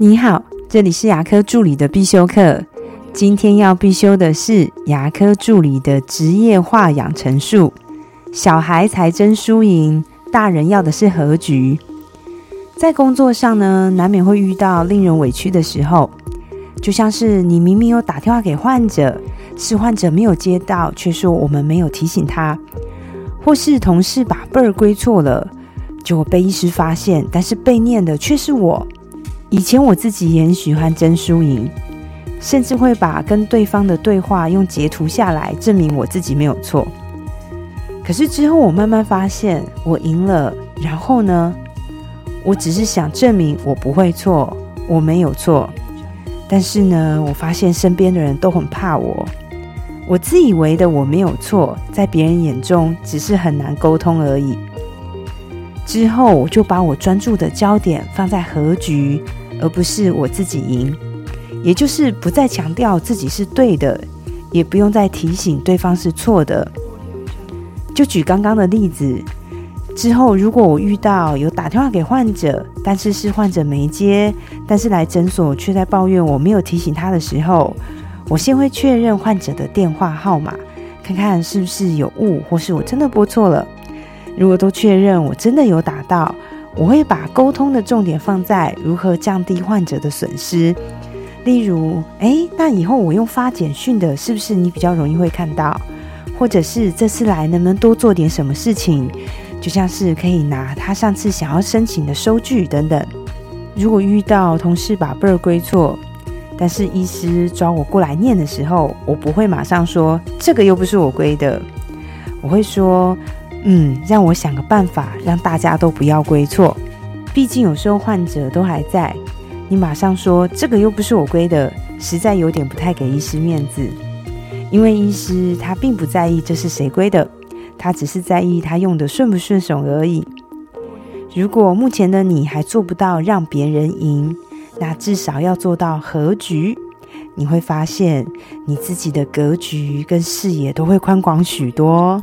你好，这里是牙科助理的必修课。今天要必修的是牙科助理的职业化养成术。小孩才争输赢，大人要的是和局。在工作上呢，难免会遇到令人委屈的时候，就像是你明明有打电话给患者，是患者没有接到，却说我们没有提醒他；或是同事把辈儿归错了，结果被医师发现，但是被念的却是我。以前我自己也很喜欢争输赢，甚至会把跟对方的对话用截图下来，证明我自己没有错。可是之后我慢慢发现，我赢了，然后呢，我只是想证明我不会错，我没有错。但是呢，我发现身边的人都很怕我，我自以为的我没有错，在别人眼中只是很难沟通而已。之后我就把我专注的焦点放在和局。而不是我自己赢，也就是不再强调自己是对的，也不用再提醒对方是错的。就举刚刚的例子，之后如果我遇到有打电话给患者，但是是患者没接，但是来诊所却在抱怨我没有提醒他的时候，我先会确认患者的电话号码，看看是不是有误，或是我真的拨错了。如果都确认我真的有打到。我会把沟通的重点放在如何降低患者的损失，例如，哎，那以后我用发简讯的，是不是你比较容易会看到？或者是这次来能不能多做点什么事情？就像是可以拿他上次想要申请的收据等等。如果遇到同事把辈儿归错，但是医师抓我过来念的时候，我不会马上说这个又不是我归的，我会说。嗯，让我想个办法，让大家都不要归错。毕竟有时候患者都还在，你马上说这个又不是我归的，实在有点不太给医师面子。因为医师他并不在意这是谁归的，他只是在意他用的顺不顺手而已。如果目前的你还做不到让别人赢，那至少要做到和局。你会发现你自己的格局跟视野都会宽广许多。